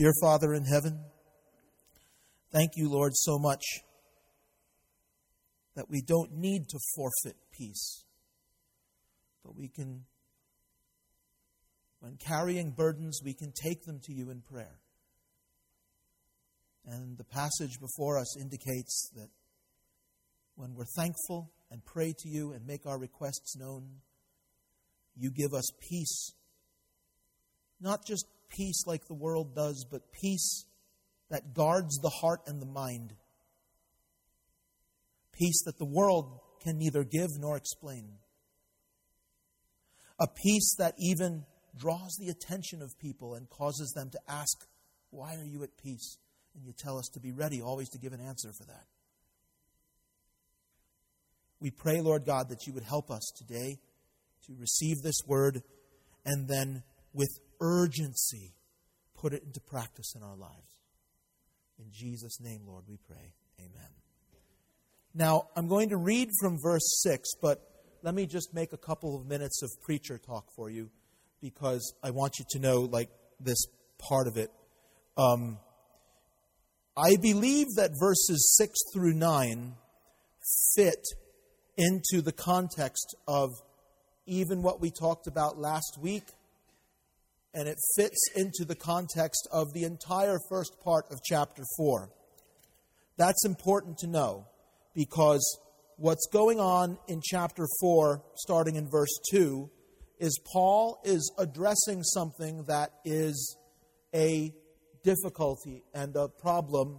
Dear Father in heaven, thank you, Lord, so much that we don't need to forfeit peace, but we can, when carrying burdens, we can take them to you in prayer. And the passage before us indicates that when we're thankful and pray to you and make our requests known, you give us peace. Not just peace like the world does, but peace that guards the heart and the mind. Peace that the world can neither give nor explain. A peace that even draws the attention of people and causes them to ask, Why are you at peace? And you tell us to be ready always to give an answer for that. We pray, Lord God, that you would help us today to receive this word and then with urgency put it into practice in our lives. In Jesus' name, Lord, we pray. Amen. Now, I'm going to read from verse 6, but let me just make a couple of minutes of preacher talk for you because I want you to know, like, this part of it. Um, I believe that verses 6 through 9 fit into the context of even what we talked about last week, and it fits into the context of the entire first part of chapter 4. That's important to know because what's going on in chapter 4, starting in verse 2, is Paul is addressing something that is a difficulty and a problem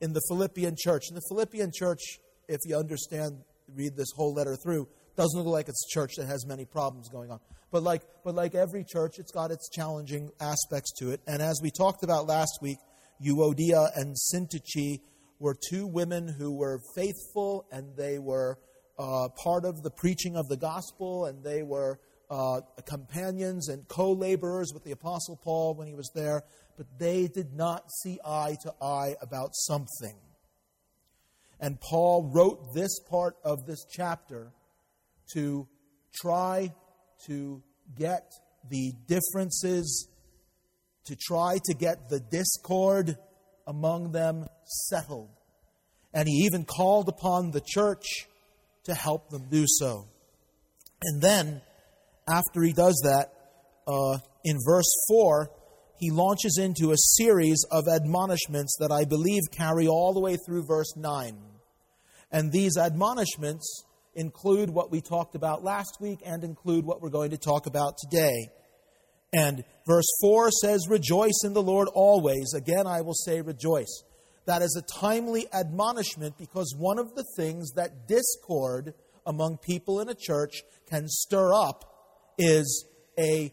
in the Philippian church. In the Philippian church, if you understand read this whole letter through, doesn't look like it's a church that has many problems going on. But like, but like every church, it's got its challenging aspects to it. And as we talked about last week, Euodia and Syntyche were two women who were faithful and they were uh, part of the preaching of the gospel and they were uh, companions and co laborers with the Apostle Paul when he was there, but they did not see eye to eye about something. And Paul wrote this part of this chapter to try to get the differences, to try to get the discord among them settled. And he even called upon the church to help them do so. And then, after he does that, uh, in verse 4, he launches into a series of admonishments that I believe carry all the way through verse 9. And these admonishments include what we talked about last week and include what we're going to talk about today. And verse 4 says, Rejoice in the Lord always. Again, I will say, Rejoice. That is a timely admonishment because one of the things that discord among people in a church can stir up is a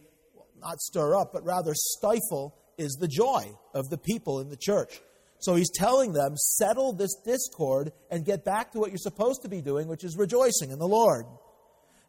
not stir up, but rather stifle, is the joy of the people in the church. So he's telling them, settle this discord and get back to what you're supposed to be doing, which is rejoicing in the Lord.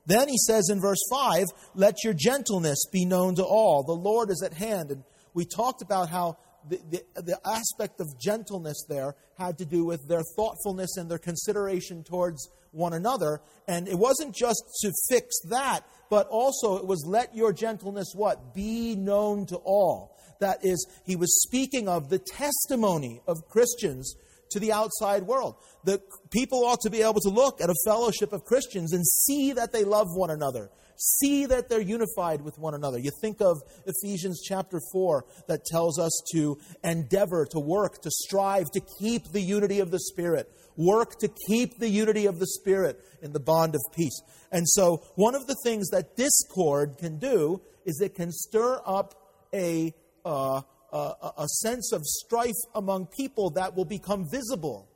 Then he says in verse 5, let your gentleness be known to all. The Lord is at hand. And we talked about how the, the, the, aspect of gentleness there had to do with their thoughtfulness and their consideration towards one another. And it wasn't just to fix that, but also it was let your gentleness what? Be known to all. That is, he was speaking of the testimony of Christians to the outside world. The people ought to be able to look at a fellowship of Christians and see that they love one another, see that they're unified with one another. You think of Ephesians chapter 4 that tells us to endeavor, to work, to strive to keep the unity of the Spirit. Work to keep the unity of the Spirit in the bond of peace. And so, one of the things that discord can do is it can stir up a, uh, a, a sense of strife among people that will become visible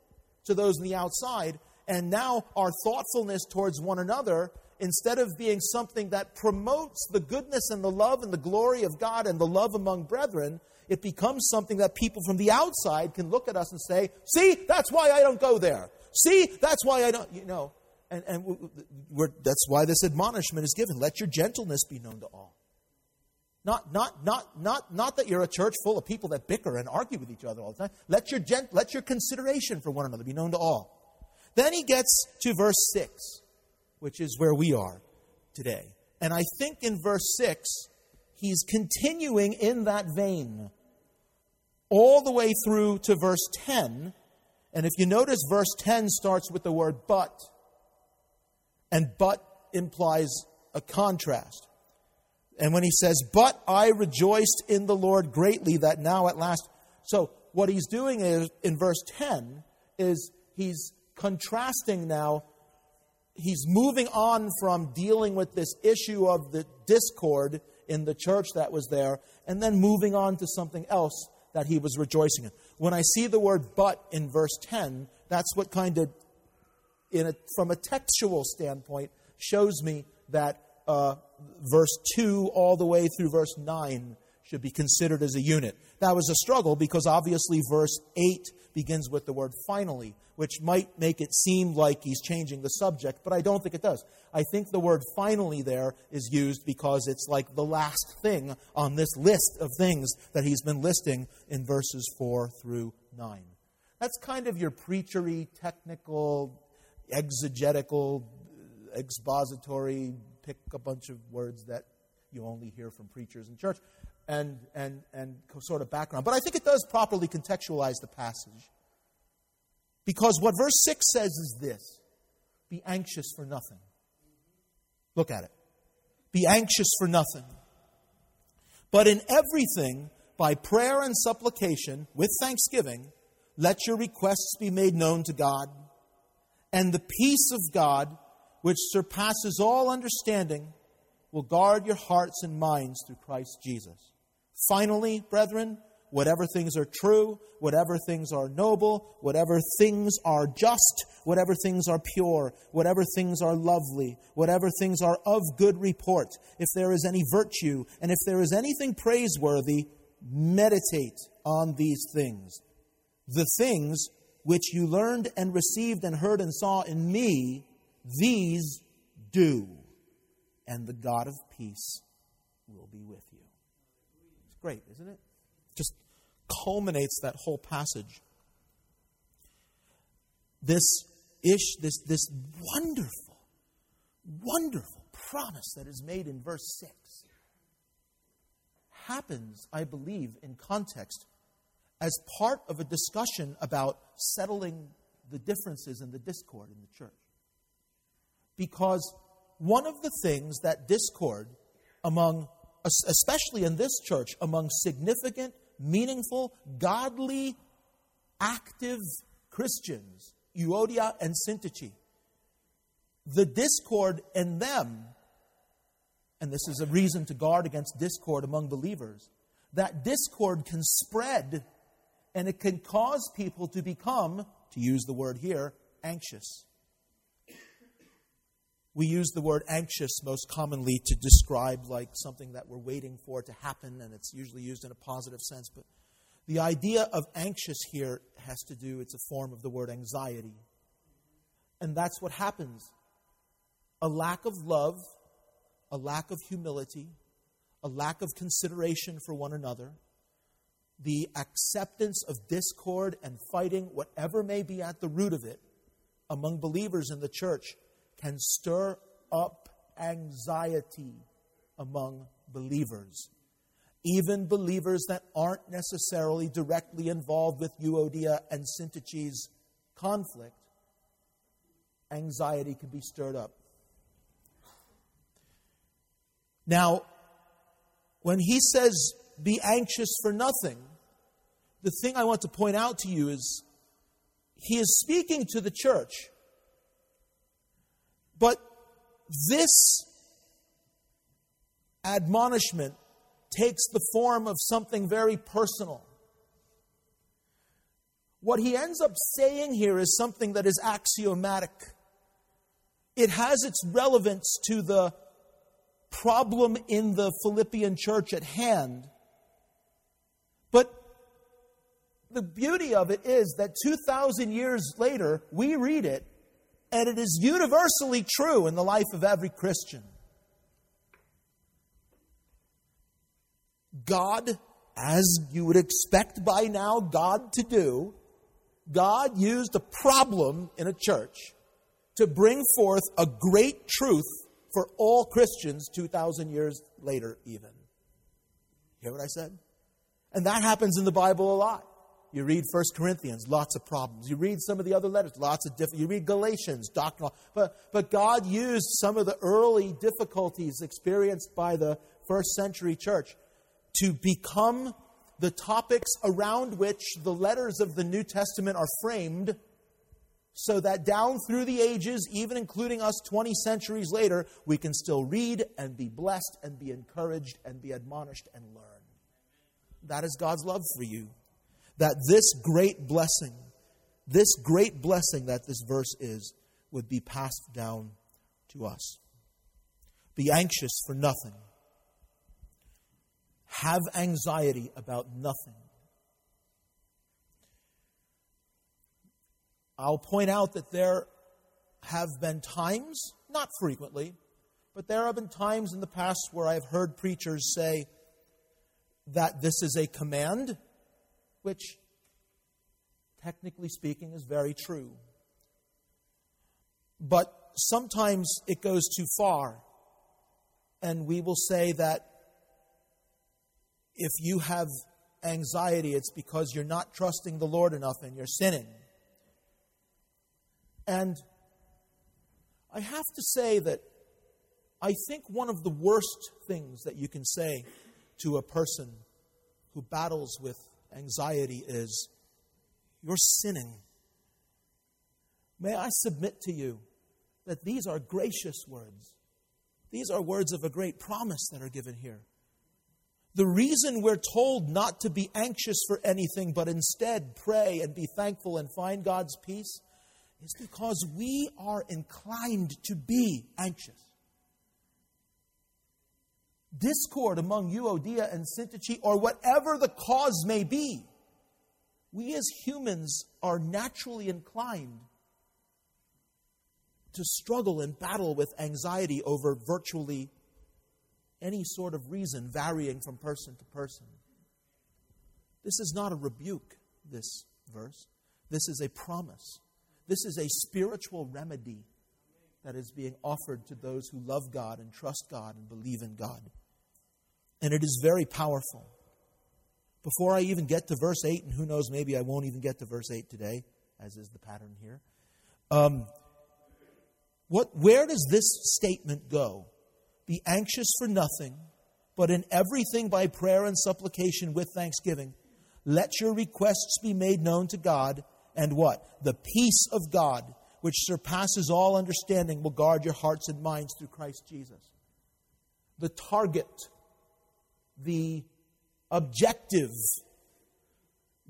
to those on the outside. And now, our thoughtfulness towards one another instead of being something that promotes the goodness and the love and the glory of God and the love among brethren, it becomes something that people from the outside can look at us and say, See, that's why I don't go there. See, that's why I don't, you know. And, and that's why this admonishment is given. Let your gentleness be known to all. Not, not, not, not, not that you're a church full of people that bicker and argue with each other all the time. Let your, gent, let your consideration for one another be known to all. Then he gets to verse 6 which is where we are today. And I think in verse 6, he's continuing in that vein. all the way through to verse 10. And if you notice, verse 10 starts with the word but, and but implies a contrast. And when he says, But I rejoiced in the Lord greatly that now at last. So, what he's doing is, in verse 10 is he's contrasting now, he's moving on from dealing with this issue of the discord in the church that was there, and then moving on to something else that he was rejoicing in. When I see the word but in verse 10, that's what kind of, in a, from a textual standpoint, shows me that uh, verse 2 all the way through verse 9 should be considered as a unit. That was a struggle because obviously verse 8 begins with the word finally, which might make it seem like he's changing the subject, but I don't think it does. I think the word finally there is used because it's like the last thing on this list of things that he's been listing in verses 4 through 9. That's kind of your preachery, technical, exegetical, expository, pick a bunch of words that you only hear from preachers in church and, and, and sort of background. But I think it does properly contextualize the passage. Because what verse 6 says is this Be anxious for nothing. Look at it. Be anxious for nothing. But in everything, by prayer and supplication, with thanksgiving, let your requests be made known to God. And the peace of God, which surpasses all understanding, will guard your hearts and minds through Christ Jesus. Finally, brethren, whatever things are true, whatever things are noble, whatever things are just, whatever things are pure, whatever things are lovely, whatever things are of good report, if there is any virtue, and if there is anything praiseworthy, meditate on these things. The things which you learned and received and heard and saw in me, these do, and the God of peace will be with you It's great, isn't it? Just culminates that whole passage. This ish, this, this wonderful, wonderful promise that is made in verse 6 happens, I believe, in context as part of a discussion about settling the differences and the discord in the church. Because one of the things that discord among especially in this church, among significant, meaningful, godly, active Christians, Euodia and Syntyche. The discord in them, and this is a reason to guard against discord among believers, that discord can spread and it can cause people to become, to use the word here, anxious. We use the word anxious most commonly to describe like something that we're waiting for to happen, and it's usually used in a positive sense. But the idea of anxious here has to do, it's a form of the word anxiety. And that's what happens a lack of love, a lack of humility, a lack of consideration for one another, the acceptance of discord and fighting, whatever may be at the root of it, among believers in the church can stir up anxiety among believers. Even believers that aren't necessarily directly involved with Euodia and Syntyche's conflict, anxiety can be stirred up. Now, when he says, be anxious for nothing, the thing I want to point out to you is he is speaking to the church but this admonishment takes the form of something very personal. What he ends up saying here is something that is axiomatic. It has its relevance to the problem in the Philippian church at hand. But the beauty of it is that 2,000 years later, we read it and it is universally true in the life of every Christian. God, as you would expect by now God to do, God used a problem in a church to bring forth a great truth for all Christians 2,000 years later, even. Hear what I said? And that happens in the Bible a lot. You read 1 Corinthians, lots of problems. You read some of the other letters, lots of different. You read Galatians, doctrinal. But, but God used some of the early difficulties experienced by the first century church to become the topics around which the letters of the New Testament are framed, so that down through the ages, even including us 20 centuries later, we can still read and be blessed and be encouraged and be admonished and learn. That is God's love for you that this great blessing, this great blessing that this verse is, would be passed down to us. Be anxious for nothing. Have anxiety about nothing. I'll point out that there have been times, not frequently, but there have been times in the past where I've heard preachers say that this is a command which, technically speaking, is very true. But sometimes it goes too far, and we will say that if you have anxiety, it's because you're not trusting the Lord enough and you're sinning. And I have to say that I think one of the worst things that you can say to a person who battles with anxiety is you're sinning. May I submit to you that these are gracious words. These are words of a great promise that are given here. The reason we're told not to be anxious for anything, but instead pray and be thankful and find God's peace, is because we are inclined to be anxious discord among you, Euodia and Syntyche, or whatever the cause may be, we as humans are naturally inclined to struggle and battle with anxiety over virtually any sort of reason, varying from person to person. This is not a rebuke, this verse. This is a promise. This is a spiritual remedy that is being offered to those who love God and trust God and believe in God. And it is very powerful. Before I even get to verse 8, and who knows, maybe I won't even get to verse 8 today, as is the pattern here. Um, what, where does this statement go? Be anxious for nothing, but in everything by prayer and supplication with thanksgiving, let your requests be made known to God, and what? The peace of God, which surpasses all understanding, will guard your hearts and minds through Christ Jesus. The target the objective,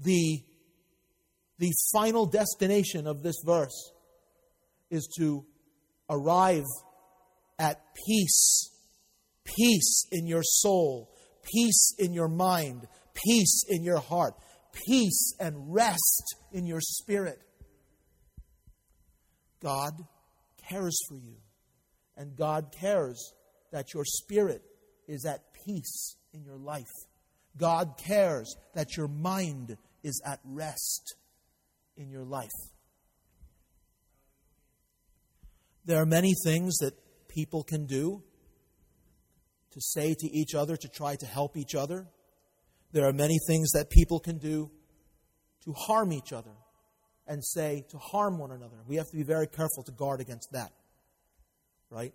the, the final destination of this verse is to arrive at peace. Peace in your soul, peace in your mind, peace in your heart, peace and rest in your spirit. God cares for you, and God cares that your spirit is at peace in your life. God cares that your mind is at rest in your life. There are many things that people can do to say to each other to try to help each other. There are many things that people can do to harm each other and say to harm one another. We have to be very careful to guard against that. Right?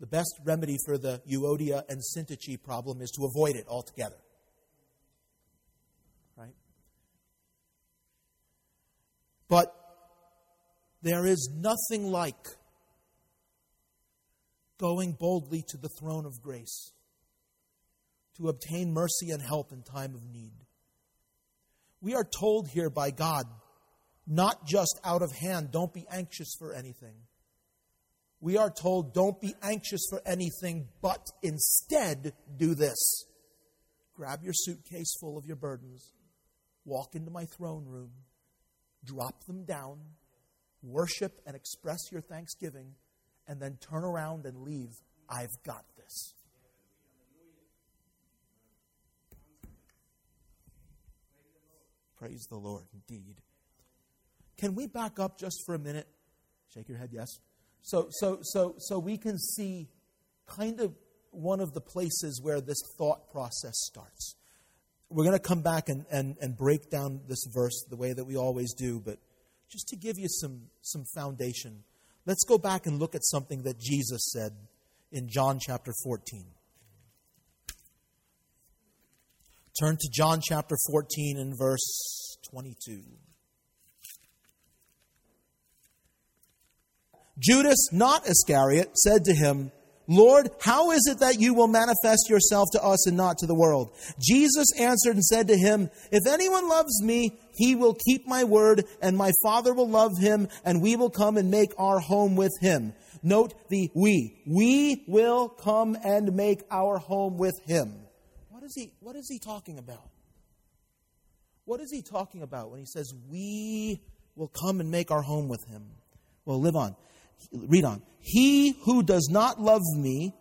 The best remedy for the Euodia and Syntyche problem is to avoid it altogether. Right? But there is nothing like going boldly to the throne of grace to obtain mercy and help in time of need. We are told here by God, not just out of hand, don't be anxious for anything we are told, don't be anxious for anything, but instead do this. Grab your suitcase full of your burdens, walk into my throne room, drop them down, worship and express your thanksgiving, and then turn around and leave. I've got this. Praise the Lord, indeed. Can we back up just for a minute? Shake your head, yes. So, so, so, so we can see kind of one of the places where this thought process starts. we're going to come back and, and, and break down this verse the way that we always do, but just to give you some, some foundation, let's go back and look at something that Jesus said in John chapter 14. Turn to John chapter 14 and verse 22. Judas, not Iscariot, said to him, Lord, how is it that you will manifest yourself to us and not to the world? Jesus answered and said to him, If anyone loves me, he will keep my word, and my Father will love him, and we will come and make our home with him. Note the we. We will come and make our home with him. What is he, what is he talking about? What is he talking about when he says, We will come and make our home with him? Well, live on. Read on. He who does not love me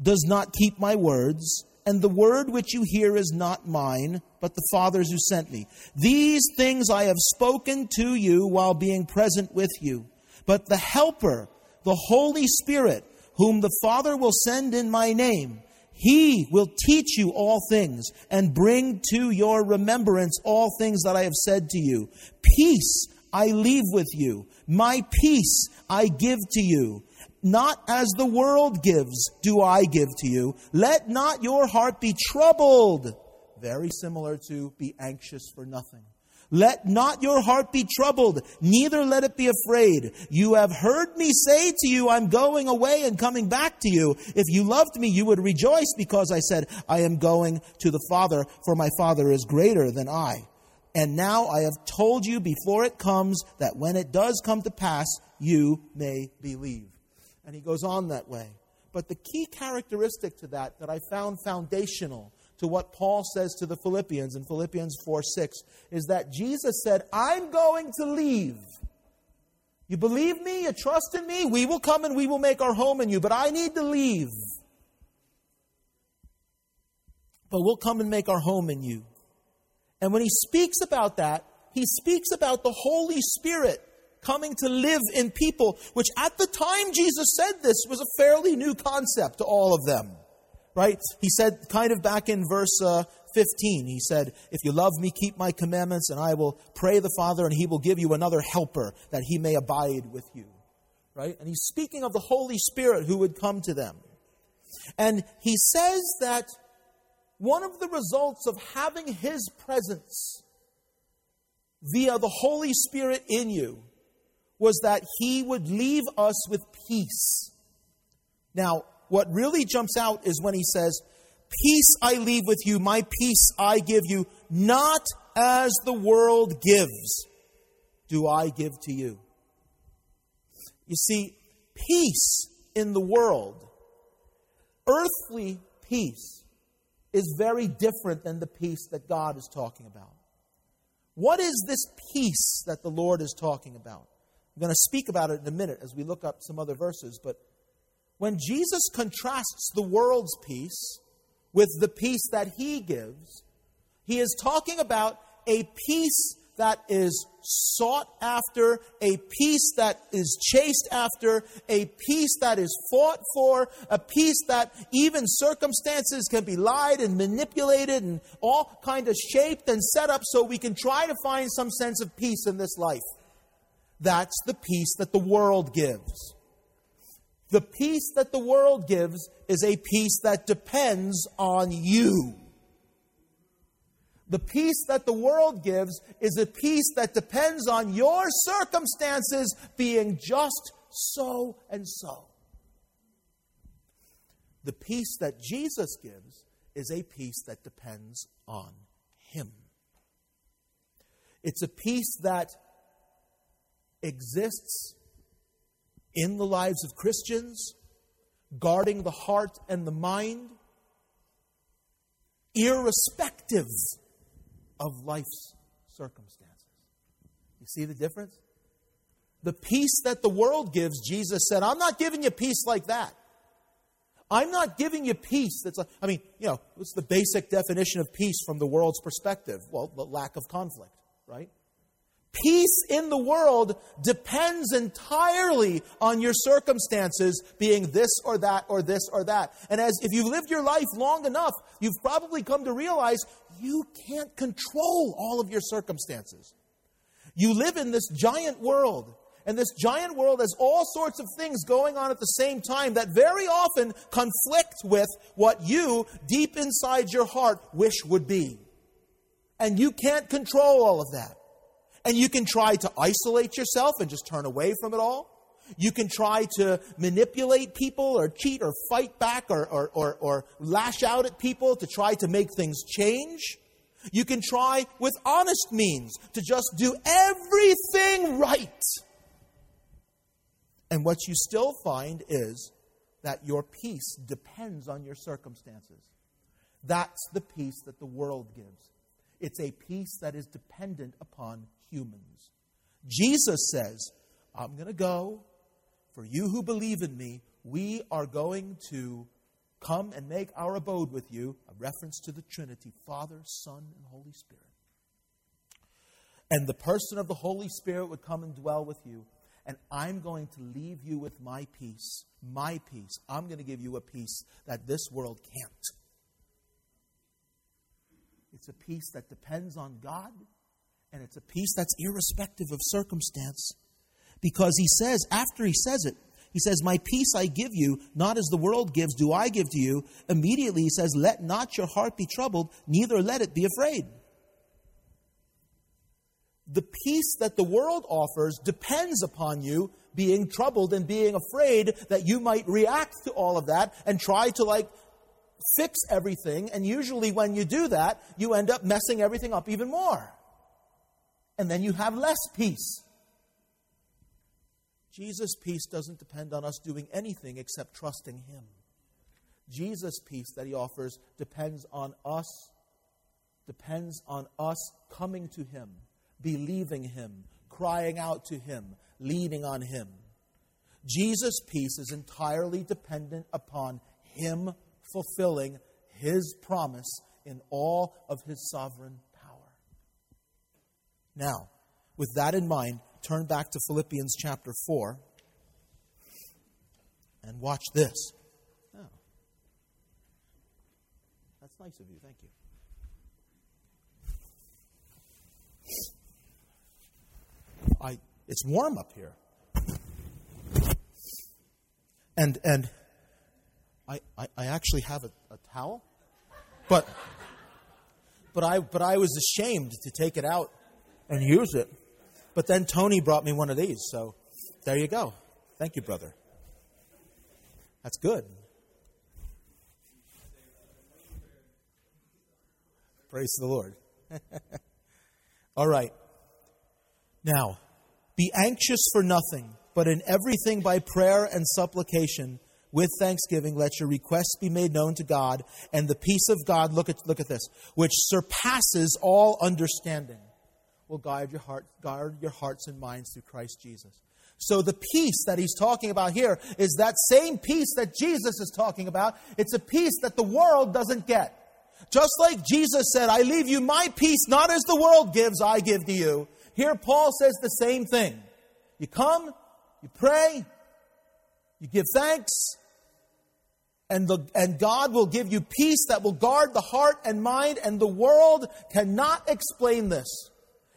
does not keep my words, and the word which you hear is not mine, but the Father's who sent me. These things I have spoken to you while being present with you. But the Helper, the Holy Spirit, whom the Father will send in my name, he will teach you all things and bring to your remembrance all things that I have said to you. Peace I leave with you. My peace I give to you. Not as the world gives, do I give to you. Let not your heart be troubled. Very similar to be anxious for nothing. Let not your heart be troubled, neither let it be afraid. You have heard me say to you, I'm going away and coming back to you. If you loved me, you would rejoice because I said, I am going to the Father, for my Father is greater than I. And now I have told you before it comes that when it does come to pass, you may believe. And he goes on that way. But the key characteristic to that, that I found foundational to what Paul says to the Philippians in Philippians 4 6, is that Jesus said, I'm going to leave. You believe me? You trust in me? We will come and we will make our home in you, but I need to leave. But we'll come and make our home in you. And when he speaks about that, he speaks about the Holy Spirit coming to live in people, which at the time Jesus said this was a fairly new concept to all of them. Right? He said, kind of back in verse uh, 15, he said, If you love me, keep my commandments, and I will pray the Father, and he will give you another helper that he may abide with you. Right? And he's speaking of the Holy Spirit who would come to them. And he says that one of the results of having His presence via the Holy Spirit in you was that He would leave us with peace. Now, what really jumps out is when He says, Peace I leave with you, my peace I give you, not as the world gives, do I give to you. You see, peace in the world, earthly peace, is very different than the peace that God is talking about. What is this peace that the Lord is talking about? I'm going to speak about it in a minute as we look up some other verses, but when Jesus contrasts the world's peace with the peace that he gives, he is talking about a peace that is sought after, a peace that is chased after, a peace that is fought for, a peace that even circumstances can be lied and manipulated and all kind of shaped and set up so we can try to find some sense of peace in this life. That's the peace that the world gives. The peace that the world gives is a peace that depends on you. The peace that the world gives is a peace that depends on your circumstances being just so and so. The peace that Jesus gives is a peace that depends on Him. It's a peace that exists in the lives of Christians, guarding the heart and the mind, irrespective of life's circumstances. You see the difference? The peace that the world gives, Jesus said, I'm not giving you peace like that. I'm not giving you peace that's like, I mean, you know, what's the basic definition of peace from the world's perspective? Well, the lack of conflict, right? Peace in the world depends entirely on your circumstances being this or that or this or that. And as if you've lived your life long enough, you've probably come to realize you can't control all of your circumstances. You live in this giant world, and this giant world has all sorts of things going on at the same time that very often conflict with what you, deep inside your heart, wish would be. And you can't control all of that. And you can try to isolate yourself and just turn away from it all. You can try to manipulate people or cheat or fight back or, or, or, or, lash out at people to try to make things change. You can try with honest means to just do everything right. And what you still find is that your peace depends on your circumstances. That's the peace that the world gives. It's a peace that is dependent upon humans. Jesus says, I'm going to go. For you who believe in me, we are going to come and make our abode with you. A reference to the Trinity Father, Son, and Holy Spirit. And the person of the Holy Spirit would come and dwell with you. And I'm going to leave you with my peace. My peace. I'm going to give you a peace that this world can't. It's a peace that depends on God, and it's a peace that's irrespective of circumstance. Because he says, after he says it, he says, My peace I give you, not as the world gives, do I give to you. Immediately he says, Let not your heart be troubled, neither let it be afraid. The peace that the world offers depends upon you being troubled and being afraid that you might react to all of that and try to like fix everything. And usually, when you do that, you end up messing everything up even more. And then you have less peace. Jesus' peace doesn't depend on us doing anything except trusting Him. Jesus' peace that He offers depends on us, depends on us coming to Him, believing Him, crying out to Him, leaning on Him. Jesus' peace is entirely dependent upon Him fulfilling his promise in all of his sovereign. Now, with that in mind, turn back to Philippians chapter 4 and watch this. Oh. That's nice of you. Thank you. I, it's warm up here. And, and I, I, I actually have a, a towel, but, but, I, but I was ashamed to take it out and use it. But then Tony brought me one of these, so there you go. Thank you, brother. That's good. Praise the Lord. All right. Now, be anxious for nothing, but in everything by prayer and supplication with thanksgiving, let your requests be made known to God, and the peace of God, look at, look at this, which surpasses all understanding, will guide your, heart, guard your hearts and minds through Christ Jesus. So the peace that he's talking about here is that same peace that Jesus is talking about. It's a peace that the world doesn't get. Just like Jesus said, I leave you my peace, not as the world gives, I give to you. Here Paul says the same thing. You come, you pray, you give thanks, and, the, and God will give you peace that will guard the heart and mind, and the world cannot explain this.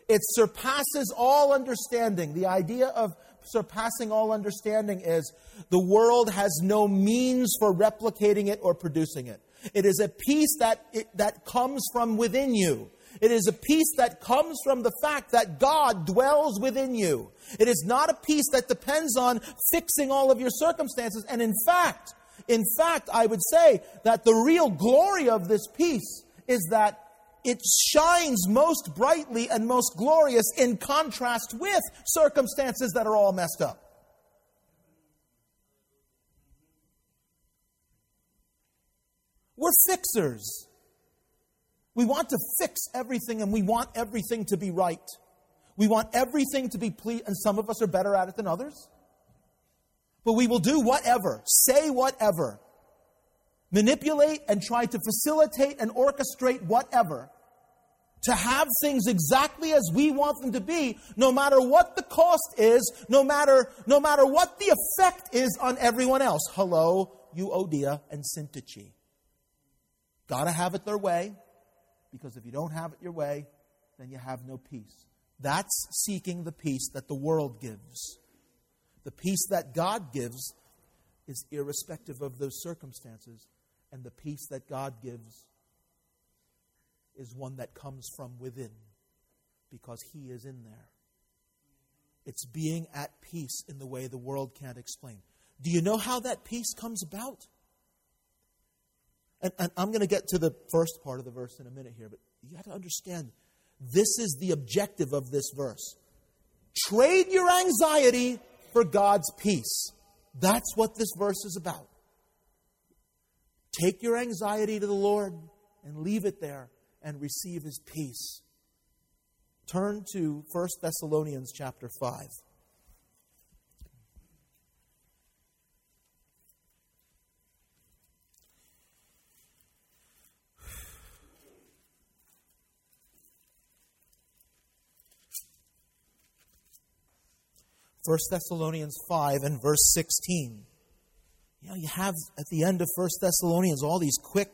It surpasses all understanding. The idea of surpassing all understanding is the world has no means for replicating it or producing it. It is a peace that, it, that comes from within you. It is a peace that comes from the fact that God dwells within you. It is not a peace that depends on fixing all of your circumstances. And in fact, in fact, I would say that the real glory of this peace is that it shines most brightly and most glorious in contrast with circumstances that are all messed up. We're fixers. We want to fix everything and we want everything to be right. We want everything to be pleased, and some of us are better at it than others but we will do whatever, say whatever, manipulate and try to facilitate and orchestrate whatever to have things exactly as we want them to be, no matter what the cost is, no matter, no matter what the effect is on everyone else. Hello, Euodia and Syntyche. Gotta have it their way, because if you don't have it your way, then you have no peace. That's seeking the peace that the world gives. The peace that God gives is irrespective of those circumstances, and the peace that God gives is one that comes from within because He is in there. It's being at peace in the way the world can't explain. Do you know how that peace comes about? And, and I'm going to get to the first part of the verse in a minute here, but you have to understand this is the objective of this verse. Trade your anxiety for God's peace. That's what this verse is about. Take your anxiety to the Lord and leave it there and receive his peace. Turn to 1 Thessalonians chapter 5. First Thessalonians 5 and verse 16. You know, you have at the end of First Thessalonians all these quick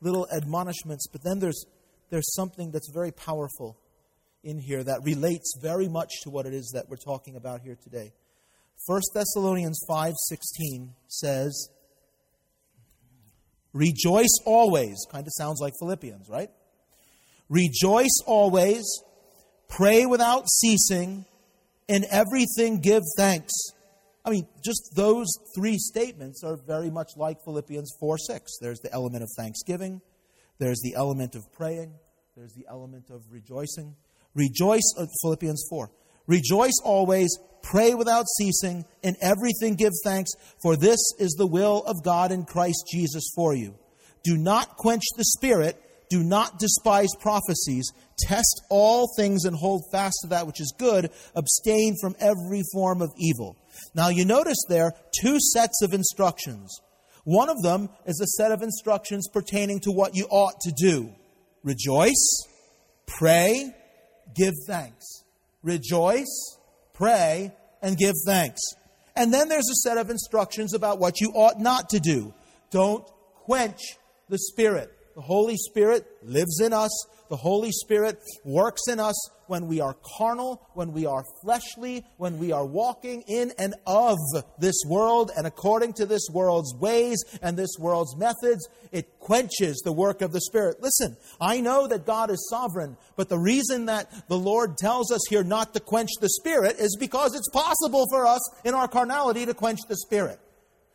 little admonishments, but then there's there's something that's very powerful in here that relates very much to what it is that we're talking about here today. 1 Thessalonians 5:16 says, "Rejoice always." Kind of sounds like Philippians, right? Rejoice always, pray without ceasing, in everything give thanks. I mean, just those three statements are very much like Philippians 4 6. There's the element of thanksgiving, there's the element of praying, there's the element of rejoicing. Rejoice, uh, Philippians 4. Rejoice always, pray without ceasing, in everything give thanks, for this is the will of God in Christ Jesus for you. Do not quench the spirit, do not despise prophecies, test all things and hold fast to that which is good, abstain from every form of evil. Now you notice there two sets of instructions. One of them is a set of instructions pertaining to what you ought to do rejoice, pray, give thanks. Rejoice, pray, and give thanks. And then there's a set of instructions about what you ought not to do. Don't quench the Spirit. The Holy Spirit lives in us. The Holy Spirit works in us when we are carnal, when we are fleshly, when we are walking in and of this world and according to this world's ways and this world's methods. It quenches the work of the Spirit. Listen, I know that God is sovereign, but the reason that the Lord tells us here not to quench the Spirit is because it's possible for us in our carnality to quench the Spirit.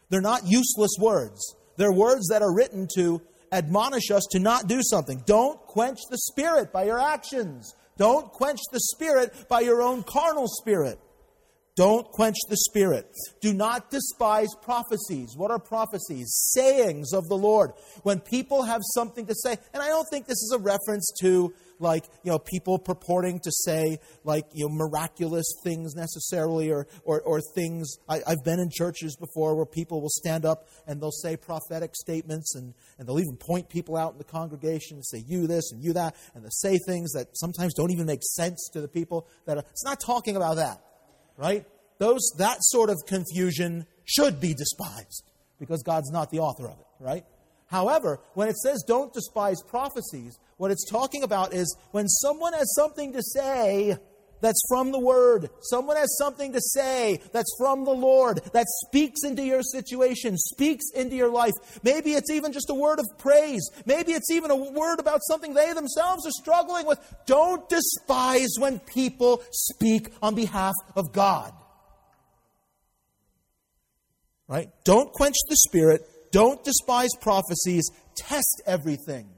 They're not useless words. They're words that are written to admonish us to not do something. Don't quench the Spirit by your actions. Don't quench the Spirit by your own carnal spirit. Don't quench the Spirit. Do not despise prophecies. What are prophecies? Sayings of the Lord. When people have something to say, and I don't think this is a reference to like, you know, people purporting to say like, you know, miraculous things necessarily or, or, or things. I, I've been in churches before where people will stand up and they'll say prophetic statements and, and they'll even point people out in the congregation and say, you this and you that, and they'll say things that sometimes don't even make sense to the people that are, it's not talking about that right? Those, that sort of confusion should be despised because God's not the author of it, right? However, when it says don't despise prophecies, what it's talking about is when someone has something to say that's from the Word, someone has something to say that's from the Lord, that speaks into your situation, speaks into your life. Maybe it's even just a word of praise. Maybe it's even a word about something they themselves are struggling with. Don't despise when people speak on behalf of God. Right? Don't quench the Spirit. Don't despise prophecies. Test everything.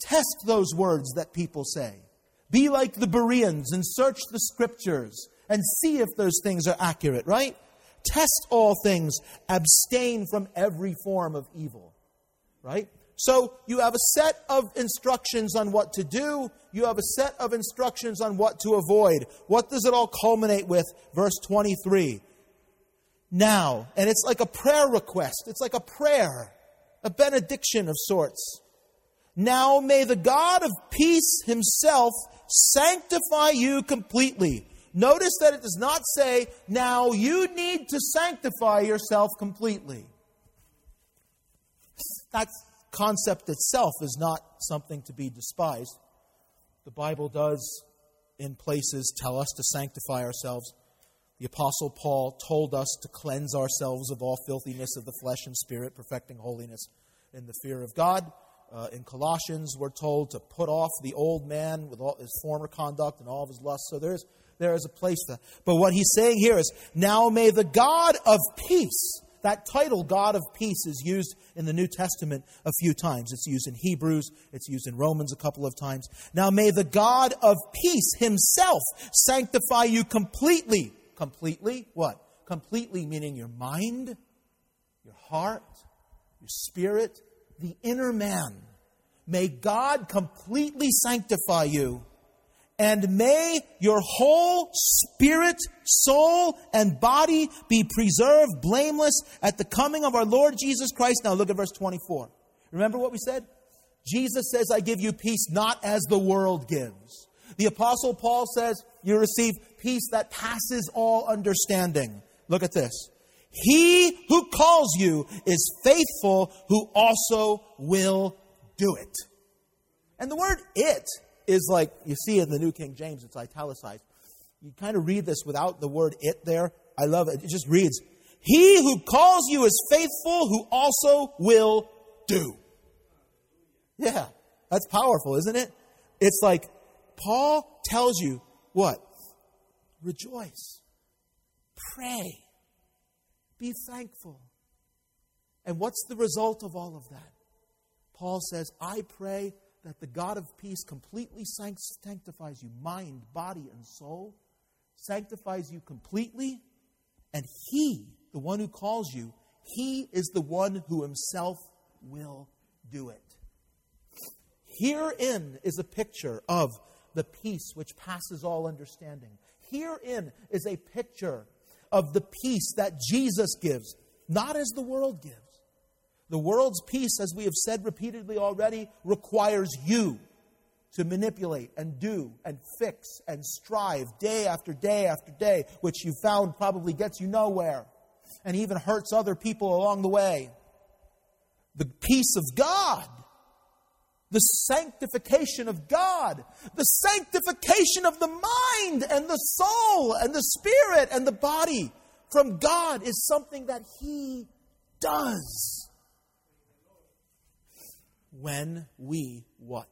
Test those words that people say. Be like the Bereans and search the scriptures and see if those things are accurate, right? Test all things. Abstain from every form of evil, right? So you have a set of instructions on what to do. You have a set of instructions on what to avoid. What does it all culminate with? Verse 23. Now, and it's like a prayer request. It's like a prayer, a benediction of sorts. Now may the God of peace himself sanctify you completely. Notice that it does not say, now you need to sanctify yourself completely. That concept itself is not something to be despised. The Bible does, in places, tell us to sanctify ourselves. The Apostle Paul told us to cleanse ourselves of all filthiness of the flesh and spirit, perfecting holiness in the fear of God. Uh, in Colossians, we're told to put off the old man with all his former conduct and all of his lusts. So there is, there is a place that. But what he's saying here is, now may the God of peace, that title, God of peace, is used in the New Testament a few times. It's used in Hebrews, it's used in Romans a couple of times. Now may the God of peace himself sanctify you completely. Completely? What? Completely meaning your mind, your heart, your spirit, the inner man. May God completely sanctify you, and may your whole spirit, soul, and body be preserved blameless at the coming of our Lord Jesus Christ. Now look at verse 24. Remember what we said? Jesus says, I give you peace not as the world gives. The Apostle Paul says, You receive peace that passes all understanding. Look at this. He who calls you is faithful, who also will do it. And the word it is like, you see in the New King James, it's italicized. You kind of read this without the word it there. I love it. It just reads, He who calls you is faithful, who also will do. Yeah, that's powerful, isn't it? It's like Paul tells you what? Rejoice, pray, be thankful. And what's the result of all of that? Paul says, I pray that the God of peace completely sanctifies you, mind, body, and soul, sanctifies you completely, and He, the one who calls you, He is the one who Himself will do it. Herein is a picture of the peace which passes all understanding. Herein is a picture of the peace that Jesus gives, not as the world gives. The world's peace, as we have said repeatedly already, requires you to manipulate and do and fix and strive day after day after day, which you found probably gets you nowhere and even hurts other people along the way. The peace of God, the sanctification of God, the sanctification of the mind and the soul and the spirit and the body from God is something that He does. When we what?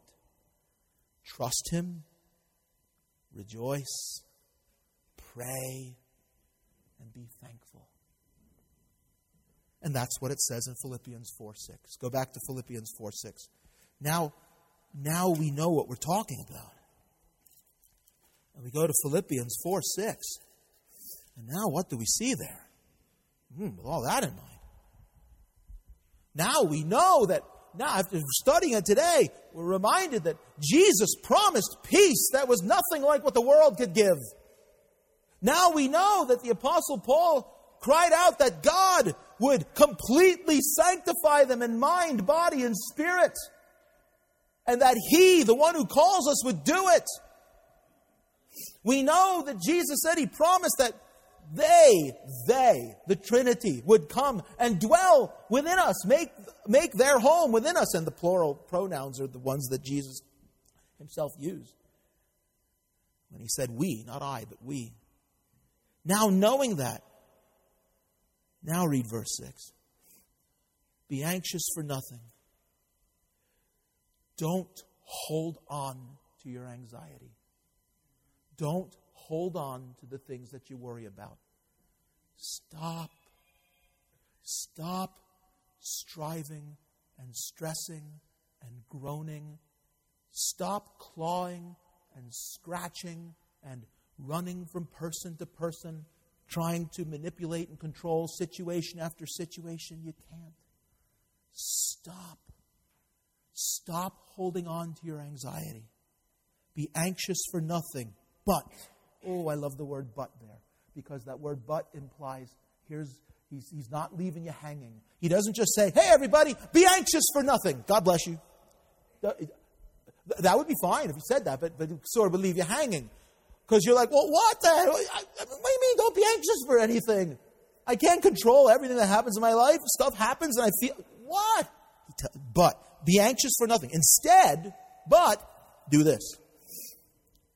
Trust Him, rejoice, pray, and be thankful. And that's what it says in Philippians 4 6. Go back to Philippians 4 6. Now, now we know what we're talking about. And we go to Philippians 4 6. And now what do we see there? Hmm, with all that in mind. Now we know that, now after studying it today, we're reminded that Jesus promised peace that was nothing like what the world could give. Now we know that the Apostle Paul cried out that God would completely sanctify them in mind, body, and spirit. And that He, the one who calls us, would do it. We know that Jesus said He promised that they, they, the Trinity, would come and dwell within us, make, make their home within us. And the plural pronouns are the ones that Jesus himself used. When he said we, not I, but we. Now, knowing that, now read verse 6. Be anxious for nothing. Don't hold on to your anxiety. Don't hold on to the things that you worry about. Stop. Stop striving and stressing and groaning. Stop clawing and scratching and running from person to person, trying to manipulate and control situation after situation. You can't. Stop. Stop holding on to your anxiety. Be anxious for nothing, but Oh, I love the word but there because that word but implies here's he's, he's not leaving you hanging. He doesn't just say, hey, everybody, be anxious for nothing. God bless you. That would be fine if he said that, but, but sort of leave you hanging. Because you're like, well, what the hell? What do you mean don't be anxious for anything? I can't control everything that happens in my life. Stuff happens and I feel, what? But be anxious for nothing. Instead, but do this.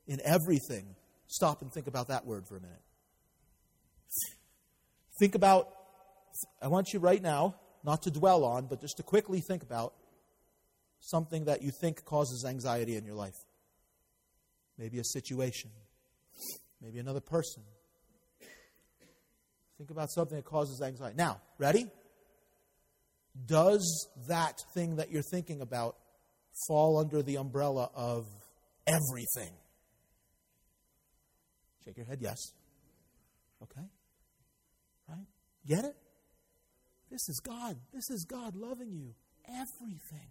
In everything, stop and think about that word for a minute. Think about, I want you right now, not to dwell on, but just to quickly think about something that you think causes anxiety in your life. Maybe a situation, maybe another person. Think about something that causes anxiety. Now, ready? Does that thing that you're thinking about fall under the umbrella of everything? Shake your head, yes. Okay? Right? Get it? This is God. This is God loving you. Everything.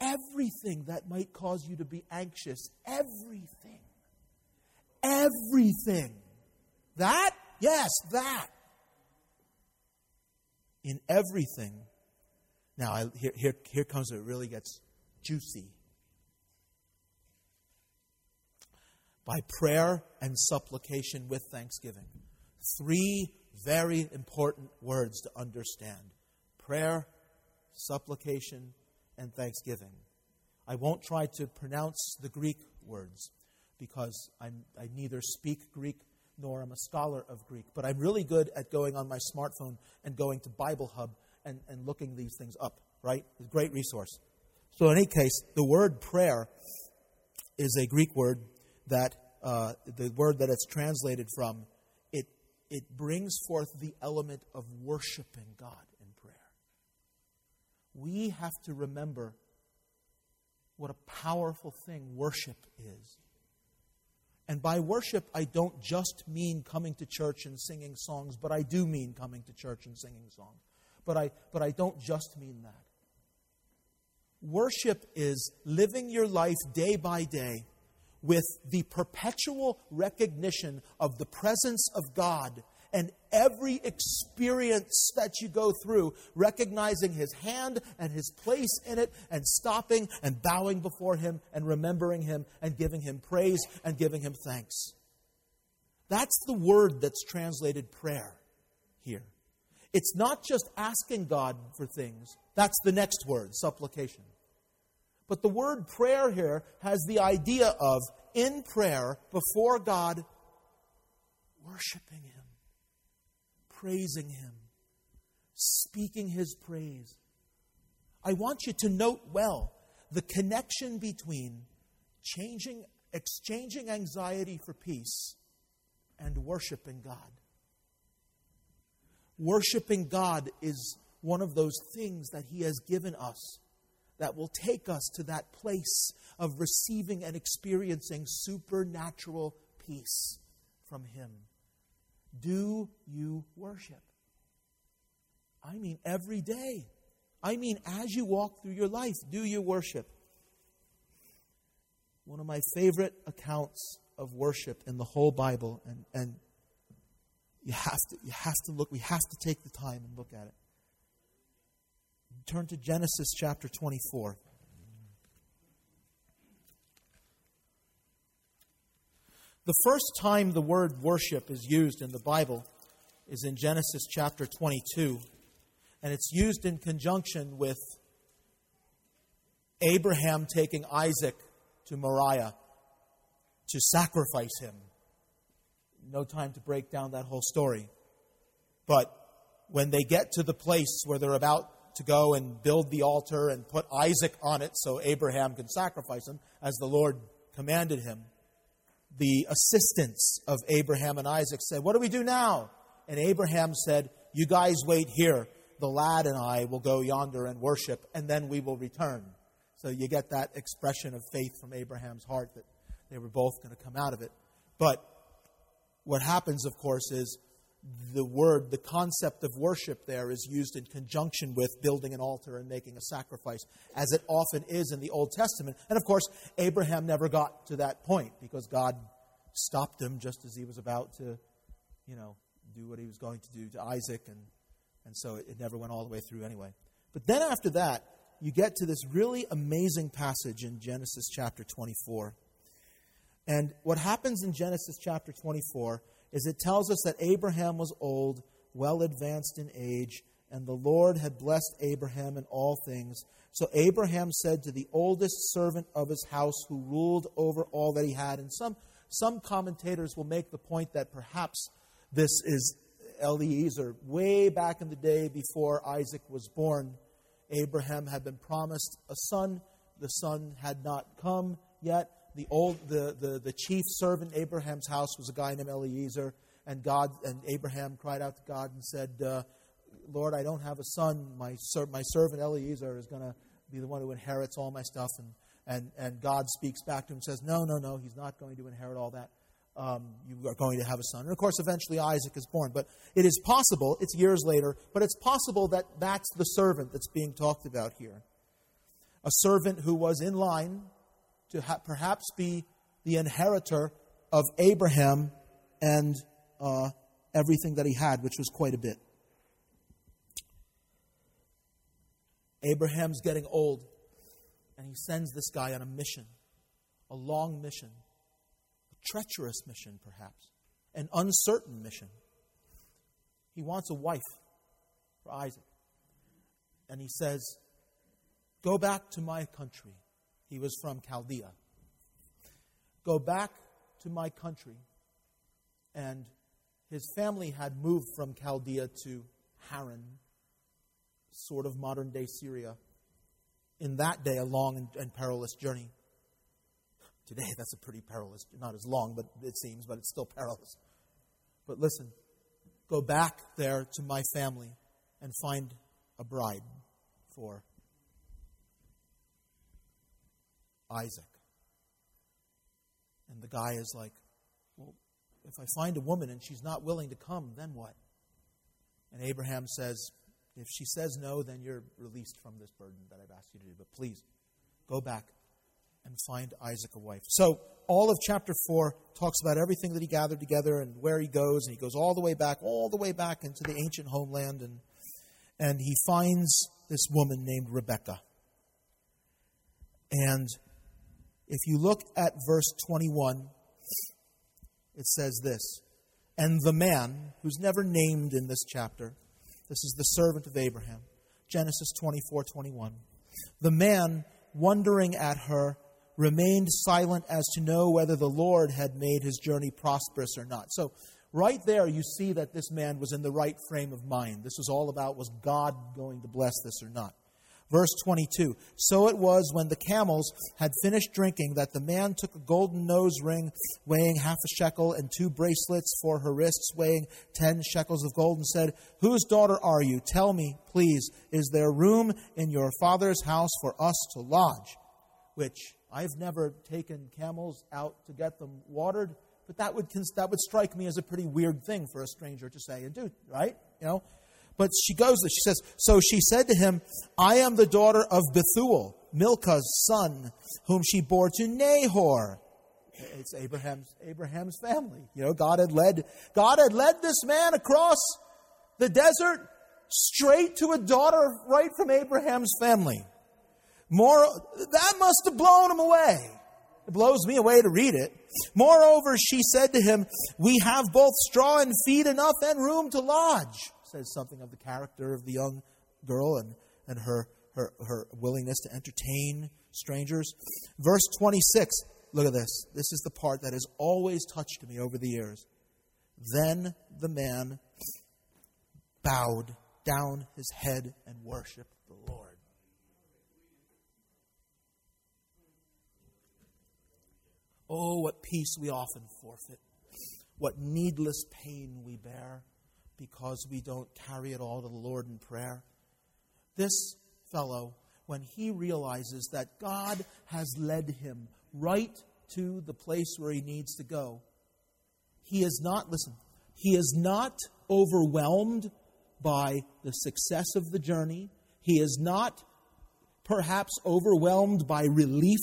Everything that might cause you to be anxious. Everything. Everything. That? Yes, that. In everything. Now, I, here, here, here comes where it really gets juicy. By prayer and supplication with thanksgiving. Three very important words to understand prayer, supplication, and thanksgiving. I won't try to pronounce the Greek words because I'm, I neither speak Greek nor am a scholar of Greek, but I'm really good at going on my smartphone and going to Bible Hub and, and looking these things up, right? It's a great resource. So, in any case, the word prayer is a Greek word that uh, the word that it's translated from it it brings forth the element of worshiping God in prayer. We have to remember what a powerful thing worship is. And by worship, I don't just mean coming to church and singing songs, but I do mean coming to church and singing songs. But I, but I don't just mean that. Worship is living your life day by day with the perpetual recognition of the presence of God and every experience that you go through, recognizing His hand and His place in it, and stopping and bowing before Him and remembering Him and giving Him praise and giving Him thanks. That's the word that's translated prayer here. It's not just asking God for things, that's the next word, supplication. But the word prayer here has the idea of in prayer before God, worshiping Him, praising Him, speaking His praise. I want you to note well the connection between changing, exchanging anxiety for peace and worshiping God. Worshiping God is one of those things that He has given us that will take us to that place of receiving and experiencing supernatural peace from Him. Do you worship? I mean, every day. I mean, as you walk through your life, do you worship? One of my favorite accounts of worship in the whole Bible, and, and you, have to, you have to look, we have to take the time and look at it. Turn to Genesis chapter 24. The first time the word worship is used in the Bible is in Genesis chapter 22, and it's used in conjunction with Abraham taking Isaac to Moriah to sacrifice him. No time to break down that whole story. But when they get to the place where they're about to go and build the altar and put Isaac on it so Abraham can sacrifice him, as the Lord commanded him. The assistants of Abraham and Isaac said, What do we do now? And Abraham said, You guys wait here. The lad and I will go yonder and worship, and then we will return. So you get that expression of faith from Abraham's heart that they were both going to come out of it. But what happens, of course, is the word, the concept of worship there is used in conjunction with building an altar and making a sacrifice, as it often is in the Old Testament. And of course, Abraham never got to that point because God stopped him just as he was about to, you know, do what he was going to do to Isaac, and, and so it, it never went all the way through anyway. But then after that, you get to this really amazing passage in Genesis chapter 24. And what happens in Genesis chapter 24 is it tells us that Abraham was old, well advanced in age, and the Lord had blessed Abraham in all things. So Abraham said to the oldest servant of his house who ruled over all that he had, and some, some commentators will make the point that perhaps this is Eliezer, way back in the day before Isaac was born. Abraham had been promised a son. The son had not come yet. The, old, the, the, the chief servant Abraham's house was a guy named Eliezer. And, God, and Abraham cried out to God and said, uh, Lord, I don't have a son. My, ser- my servant Eliezer is going to be the one who inherits all my stuff. And, and, and God speaks back to him and says, No, no, no, he's not going to inherit all that. Um, you are going to have a son. And of course, eventually Isaac is born. But it is possible, it's years later, but it's possible that that's the servant that's being talked about here. A servant who was in line to ha- perhaps be the inheritor of Abraham and uh, everything that he had, which was quite a bit. Abraham's getting old, and he sends this guy on a mission, a long mission, a treacherous mission, perhaps, an uncertain mission. He wants a wife for Isaac. And he says, Go back to my country. He was from Chaldea. Go back to my country. And his family had moved from Chaldea to Haran, sort of modern day Syria. In that day, a long and, perilous journey. Today, that's a pretty perilous, not as long, but it seems, but it's still perilous. But listen, go back there to my family and find a bride for Isaac. And the guy is like, Well, if I find a woman and she's not willing to come, then what? And Abraham says, If she says no, then you're released from this burden that I've asked you to do. But please, go back and find Isaac a wife. So, all of chapter 4 talks about everything that he gathered together and where he goes, and he goes all the way back, all the way back into the ancient homeland, and, and he finds this woman named Rebecca. And if you look at verse 21, it says this And the man, who's never named in this chapter, this is the servant of Abraham, Genesis 24 21. The man, wondering at her, remained silent as to know whether the Lord had made his journey prosperous or not. So, right there, you see that this man was in the right frame of mind. This was all about was God going to bless this or not? Verse 22 So it was when the camels had finished drinking that the man took a golden nose ring weighing half a shekel and two bracelets for her wrists weighing ten shekels of gold and said, Whose daughter are you? Tell me, please, is there room in your father's house for us to lodge? Which I've never taken camels out to get them watered, but that would, that would strike me as a pretty weird thing for a stranger to say and do, right? You know, but she goes. She says, So she said to him, I am the daughter of Bethuel, Milcah's son, whom she bore to Nahor. It's Abraham's Abraham's family. You know, God had led God had led this man across the desert straight to a daughter right from Abraham's family. More that must have blown him away. It blows me away to read it. Moreover, she said to him, We have both straw and feed enough and room to lodge says something of the character of the young girl and, and her, her, her willingness to entertain strangers. Verse 26, look at this. This is the part that has always touched me over the years. Then the man bowed down his head and worshiped the Lord. Oh, what peace we often forfeit, what needless pain we bear because we don't carry it all to the Lord in prayer. This fellow, when he realizes that God has led him right to the place where he needs to go, he is not, listen, he is not overwhelmed by the success of the journey. He is not perhaps overwhelmed by relief.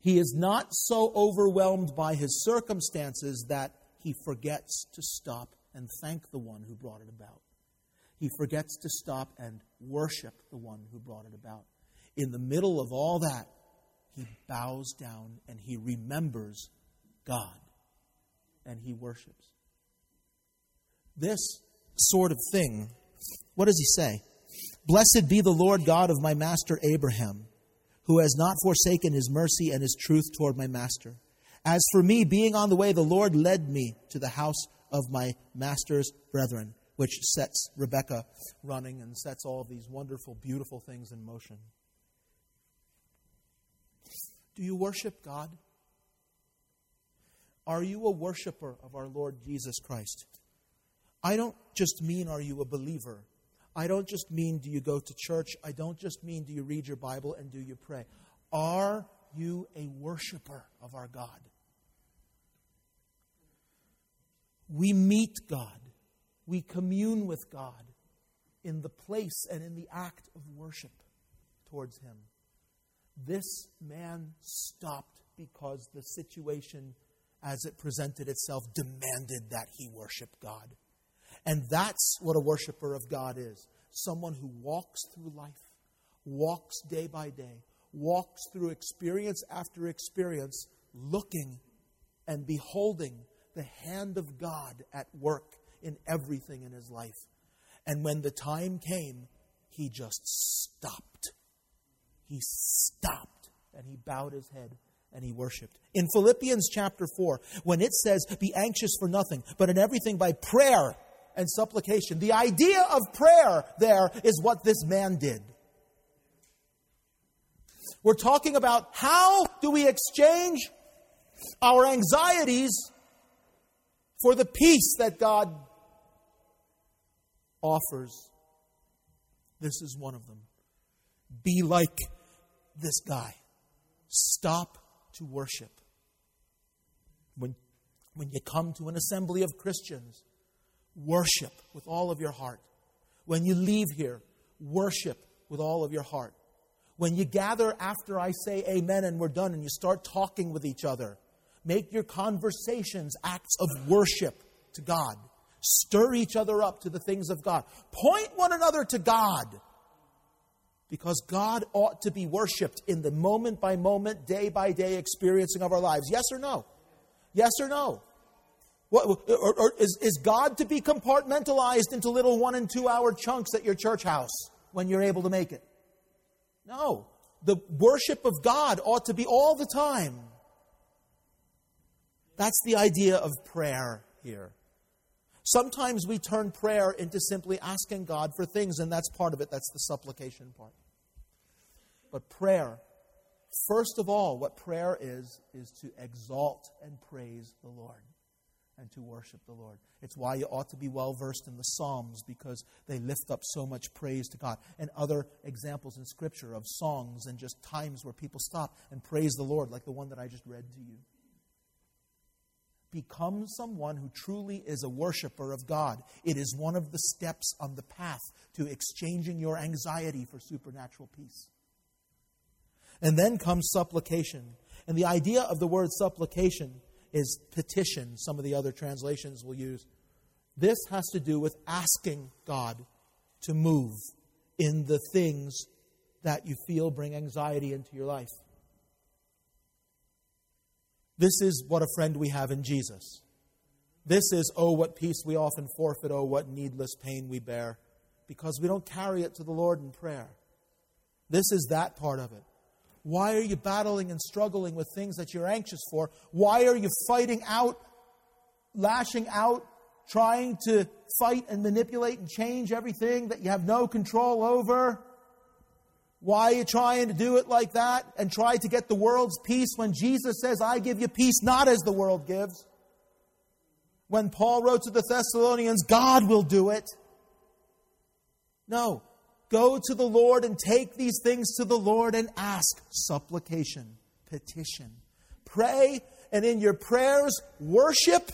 He is not so overwhelmed by his circumstances that he forgets to stop and thank the one who brought it about. he forgets to stop and worship the one who brought it about. In the middle of all that, he bows down and he remembers God and he worships. This sort of thing, what does he say? Blessed be the Lord God of my master Abraham, who has not forsaken his mercy and his truth toward my master. As for me, being on the way, the Lord led me to the house of my master's brethren which sets Rebecca running and sets all these wonderful, beautiful things in motion. Do you worship God? Are you a worshiper of our Lord Jesus Christ? I don't just mean, are you a believer? I don't just mean, do you go to church? I don't just mean, do you read your Bible and do you pray? Are you a worshiper of our God? We meet God we commune with God in the place and in the act of worship towards Him. This man stopped because the situation as it presented itself demanded that he worship God. And that's what a worshiper of God is someone who walks through life, walks day by day, walks through experience after experience, looking and beholding the hand of God at work in everything in his life. And when the time came, he just stopped. He stopped and he bowed his head and he worshiped. In Philippians chapter 4, when it says, Be anxious for nothing, but in everything by prayer and supplication, the idea of prayer there is what this man did. We're talking about how do we exchange our anxieties for the peace that God offers. This is one of them. Be like this guy. Stop to worship. When, when you come to an assembly of Christians, worship with all of your heart. When you leave here, worship with all of your heart. When you gather after I say amen and we're done and you start talking with each other, make your conversations acts of worship to God. Stir each other up to the things of God. Point one another to God. Because God ought to be worshiped in the moment by moment, day by day experiencing of our lives. Yes or no? Yes or no? What, or, or is, is God to be compartmentalized into little one and two hour chunks at your church house when you're able to make it? No. The worship of God ought to be all the time. That's the idea of prayer here. Sometimes we turn prayer into simply asking God for things, and that's part of it. That's the supplication part. But prayer, first of all, what prayer is, is to exalt and praise the Lord and to worship the Lord. It's why you ought to be well versed in the Psalms because they lift up so much praise to God. And other examples in Scripture of songs and just times where people stop and praise the Lord, like the one that I just read to you become someone who truly is a worshiper of God. It is one of the steps on the path to exchanging your anxiety for supernatural peace. And then comes supplication. And the idea of the word supplication is petition, some of the other translations will use. This has to do with asking God to move in the things that you feel bring anxiety into your life. This is what a friend we have in Jesus. This is, oh, what peace we often forfeit, oh, what needless pain we bear, because we don't carry it to the Lord in prayer. This is that part of it. Why are you battling and struggling with things that you're anxious for? Why are you fighting out, lashing out, trying to fight and manipulate and change everything that you have no control over? Why are you trying to do it like that and try to get the world's peace when Jesus says, I give you peace not as the world gives? When Paul wrote to the Thessalonians, God will do it. No. Go to the Lord and take these things to the Lord and ask. Supplication, petition. Pray, and in your prayers, worship.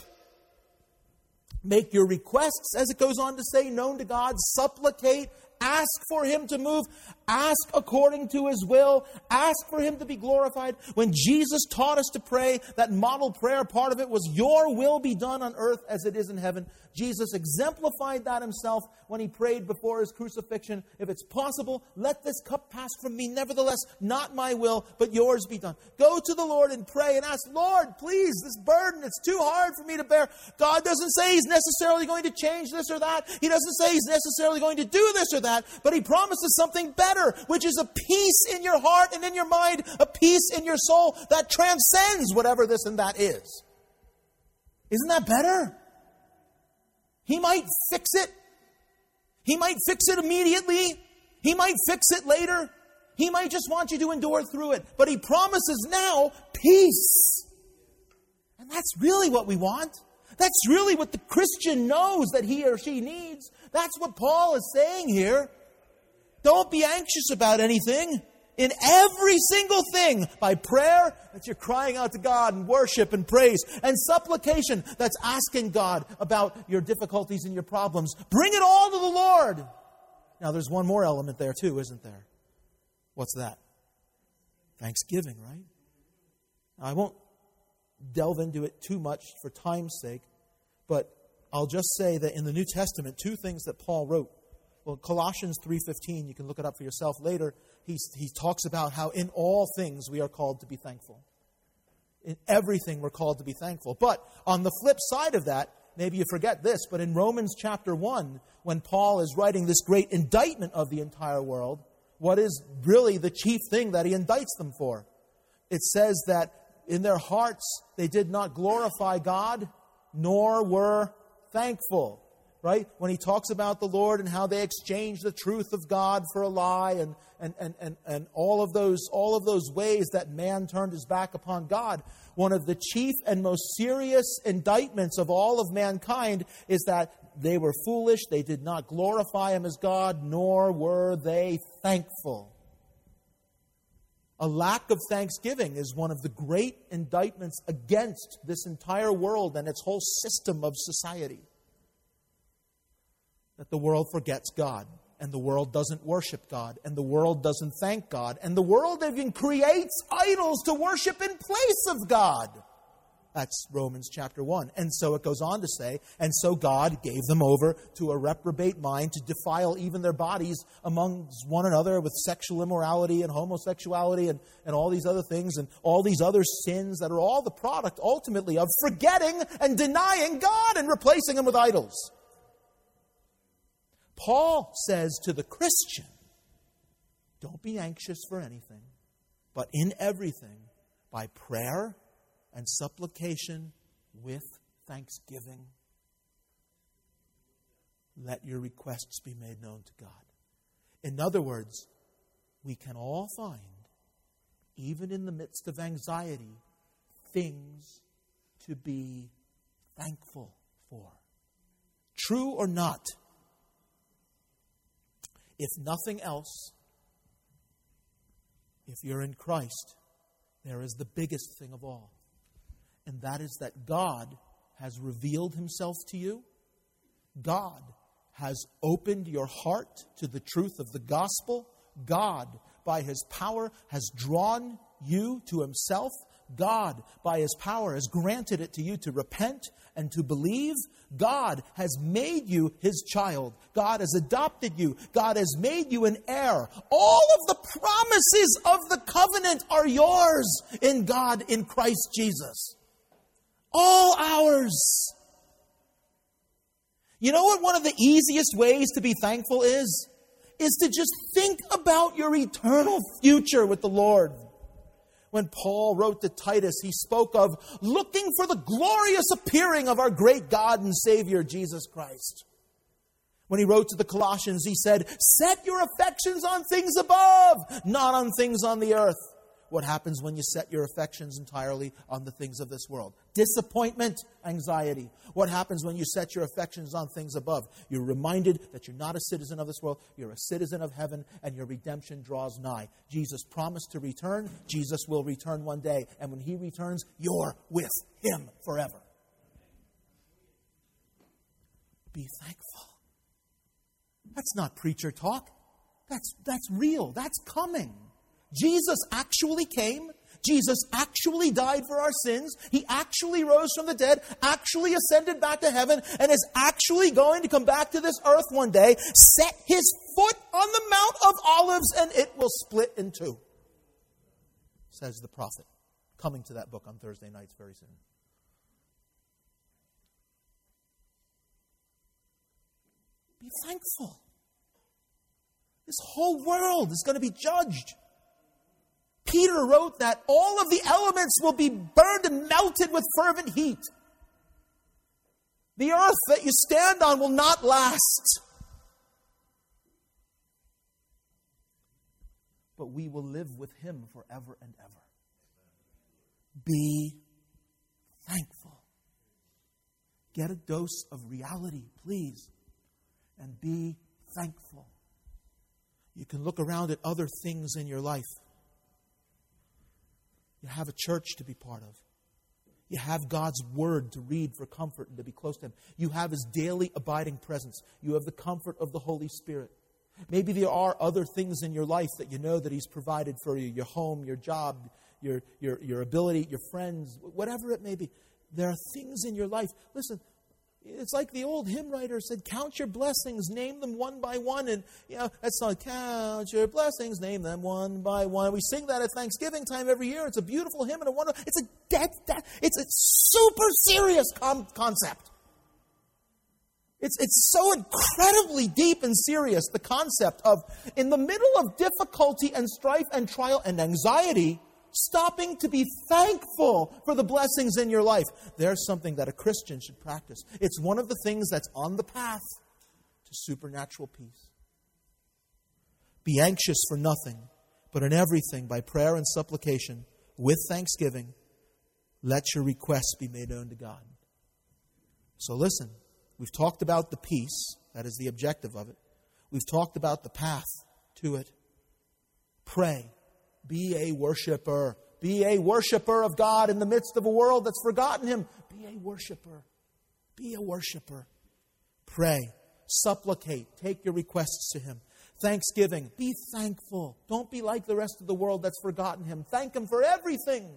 Make your requests, as it goes on to say, known to God. Supplicate Ask for Him to move. Ask according to His will. Ask for Him to be glorified. When Jesus taught us to pray, that model prayer, part of it was, Your will be done on earth as it is in heaven. Jesus exemplified that Himself when He prayed before His crucifixion. If it's possible, let this cup pass from me. Nevertheless, not my will, but yours be done. Go to the Lord and pray and ask, Lord, please, this burden, it's too hard for me to bear. God doesn't say He's necessarily going to change this or that. He doesn't say He's necessarily going to do this or that, but He promises something better, which is a peace in your heart and in your mind, a peace in your soul that transcends whatever this and that is. Isn't that better? He might fix it. He might fix it immediately. He might fix it later. He might just want you to endure through it. But He promises now peace. And that's really what we want. That's really what the Christian knows that he or she needs. That's what Paul is saying here. Don't be anxious about anything. In every single thing, by prayer, that you're crying out to God and worship and praise, and supplication, that's asking God about your difficulties and your problems. Bring it all to the Lord. Now, there's one more element there, too, isn't there? What's that? Thanksgiving, right? Now, I won't delve into it too much for time's sake, but I'll just say that in the New Testament, two things that Paul wrote. Well, Colossians 3:15, you can look it up for yourself later. He, he talks about how in all things we are called to be thankful. In everything we're called to be thankful. But on the flip side of that, maybe you forget this, but in Romans chapter 1, when Paul is writing this great indictment of the entire world, what is really the chief thing that he indicts them for? It says that in their hearts they did not glorify God, nor were thankful. Right? When he talks about the Lord and how they exchanged the truth of God for a lie and, and, and, and, and all of those all of those ways that man turned his back upon God, one of the chief and most serious indictments of all of mankind is that they were foolish, they did not glorify him as God, nor were they thankful. A lack of thanksgiving is one of the great indictments against this entire world and its whole system of society. That the world forgets God, and the world doesn't worship God, and the world doesn't thank God, and the world even creates idols to worship in place of God. That's Romans chapter 1. And so it goes on to say, and so God gave them over to a reprobate mind to defile even their bodies amongst one another with sexual immorality and homosexuality and, and all these other things and all these other sins that are all the product ultimately of forgetting and denying God and replacing Him with idols. Paul says to the Christian, don't be anxious for anything, but in everything, by prayer and supplication with thanksgiving. Let your requests be made known to God. In other words, we can all find, even in the midst of anxiety, things to be thankful for. True or not, if nothing else, if you're in Christ, there is the biggest thing of all and that is that God has revealed himself to you. God has opened your heart to the truth of the gospel. God, by his power, has drawn you to himself. God, by his power, has granted it to you to repent and to believe. God has made you his child. God has adopted you. God has made you an heir. All of the promises of the covenant are yours in God in Christ Jesus all ours. You know what one of the easiest ways to be thankful is? Is to just think about your eternal future with the Lord. When Paul wrote to Titus, he spoke of looking for the glorious appearing of our great God and Savior, Jesus Christ. When he wrote to the Colossians, he said, Set your affections on things above, not on things on the earth what happens when you set your affections entirely on the things of this world. Disappointment, anxiety. What happens when you set your affections on things above? You're reminded that you're not a citizen of this world, you're a citizen of heaven, and your redemption draws nigh. Jesus promised to return. Jesus will return one day, and when he returns, you're with him forever. Be thankful. That's not preacher talk. That's, that's real. That's coming. Jesus actually came. Jesus actually died for our sins. He actually rose from the dead, actually ascended back to heaven, and is actually going to come back to this earth one day, set his foot on the Mount of Olives, and it will split in two, says the prophet. Coming to that book on Thursday nights very soon. Be thankful. This whole world is going to be judged. Peter wrote that all of the elements will be burned and melted with fervent heat. The earth that you stand on will not last. But we will live with him forever and ever. Be thankful. Get a dose of reality, please, and be thankful. You can look around at other things in your life. You have a church to be part of. You have God's Word to read for comfort and to be close to Him. You have His daily abiding presence. You have the comfort of the Holy Spirit. Maybe there are other things in your life that you know that He's provided for you your home, your job, your, your, your ability, your friends, whatever it may be. There are things in your life. Listen, it's like the old hymn writer said, Count your blessings, name them one by one. And, you know, that song, Count your blessings, name them one by one. We sing that at Thanksgiving time every year. It's a beautiful hymn and a wonderful, it's a dead, dead it's a super serious com- concept. It's, it's so incredibly deep and serious, the concept of, in the middle of difficulty and strife and trial and anxiety, stopping to be thankful for the blessings in your life. There's something that a Christian should practice. It's one of the things that's on the path to supernatural peace. Be anxious for nothing, but in everything, by prayer and supplication, with thanksgiving, let your requests be made known to God. So listen, we've talked about the peace, that is the objective of it. We've talked about the path to it. Pray be a worshiper. Be a worshiper of God in the midst of a world that's forgotten Him. Be a worshiper. Be a worshiper. Pray. Supplicate. Take your requests to Him. Thanksgiving. Be thankful. Don't be like the rest of the world that's forgotten Him. Thank Him for everything.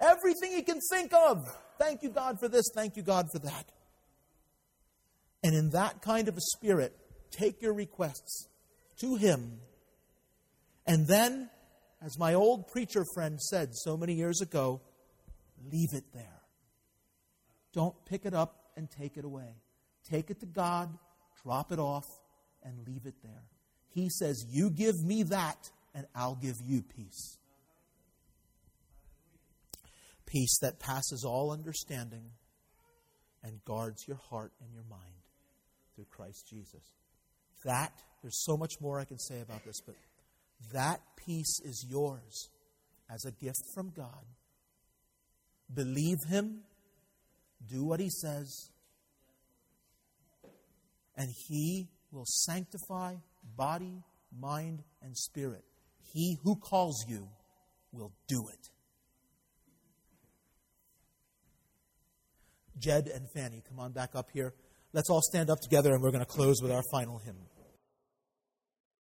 Everything He can think of. Thank you, God, for this. Thank you, God, for that. And in that kind of a spirit, take your requests to Him. And then as my old preacher friend said so many years ago, leave it there. Don't pick it up and take it away. Take it to God, drop it off, and leave it there. He says, You give me that, and I'll give you peace. Peace that passes all understanding and guards your heart and your mind through Christ Jesus. That, there's so much more I can say about this, but that peace is yours as a gift from God. Believe Him, do what He says, and He will sanctify body, mind, and spirit. He who calls you will do it. Jed and Fanny, come on back up here. Let's all stand up together and we're going to close with our final hymn.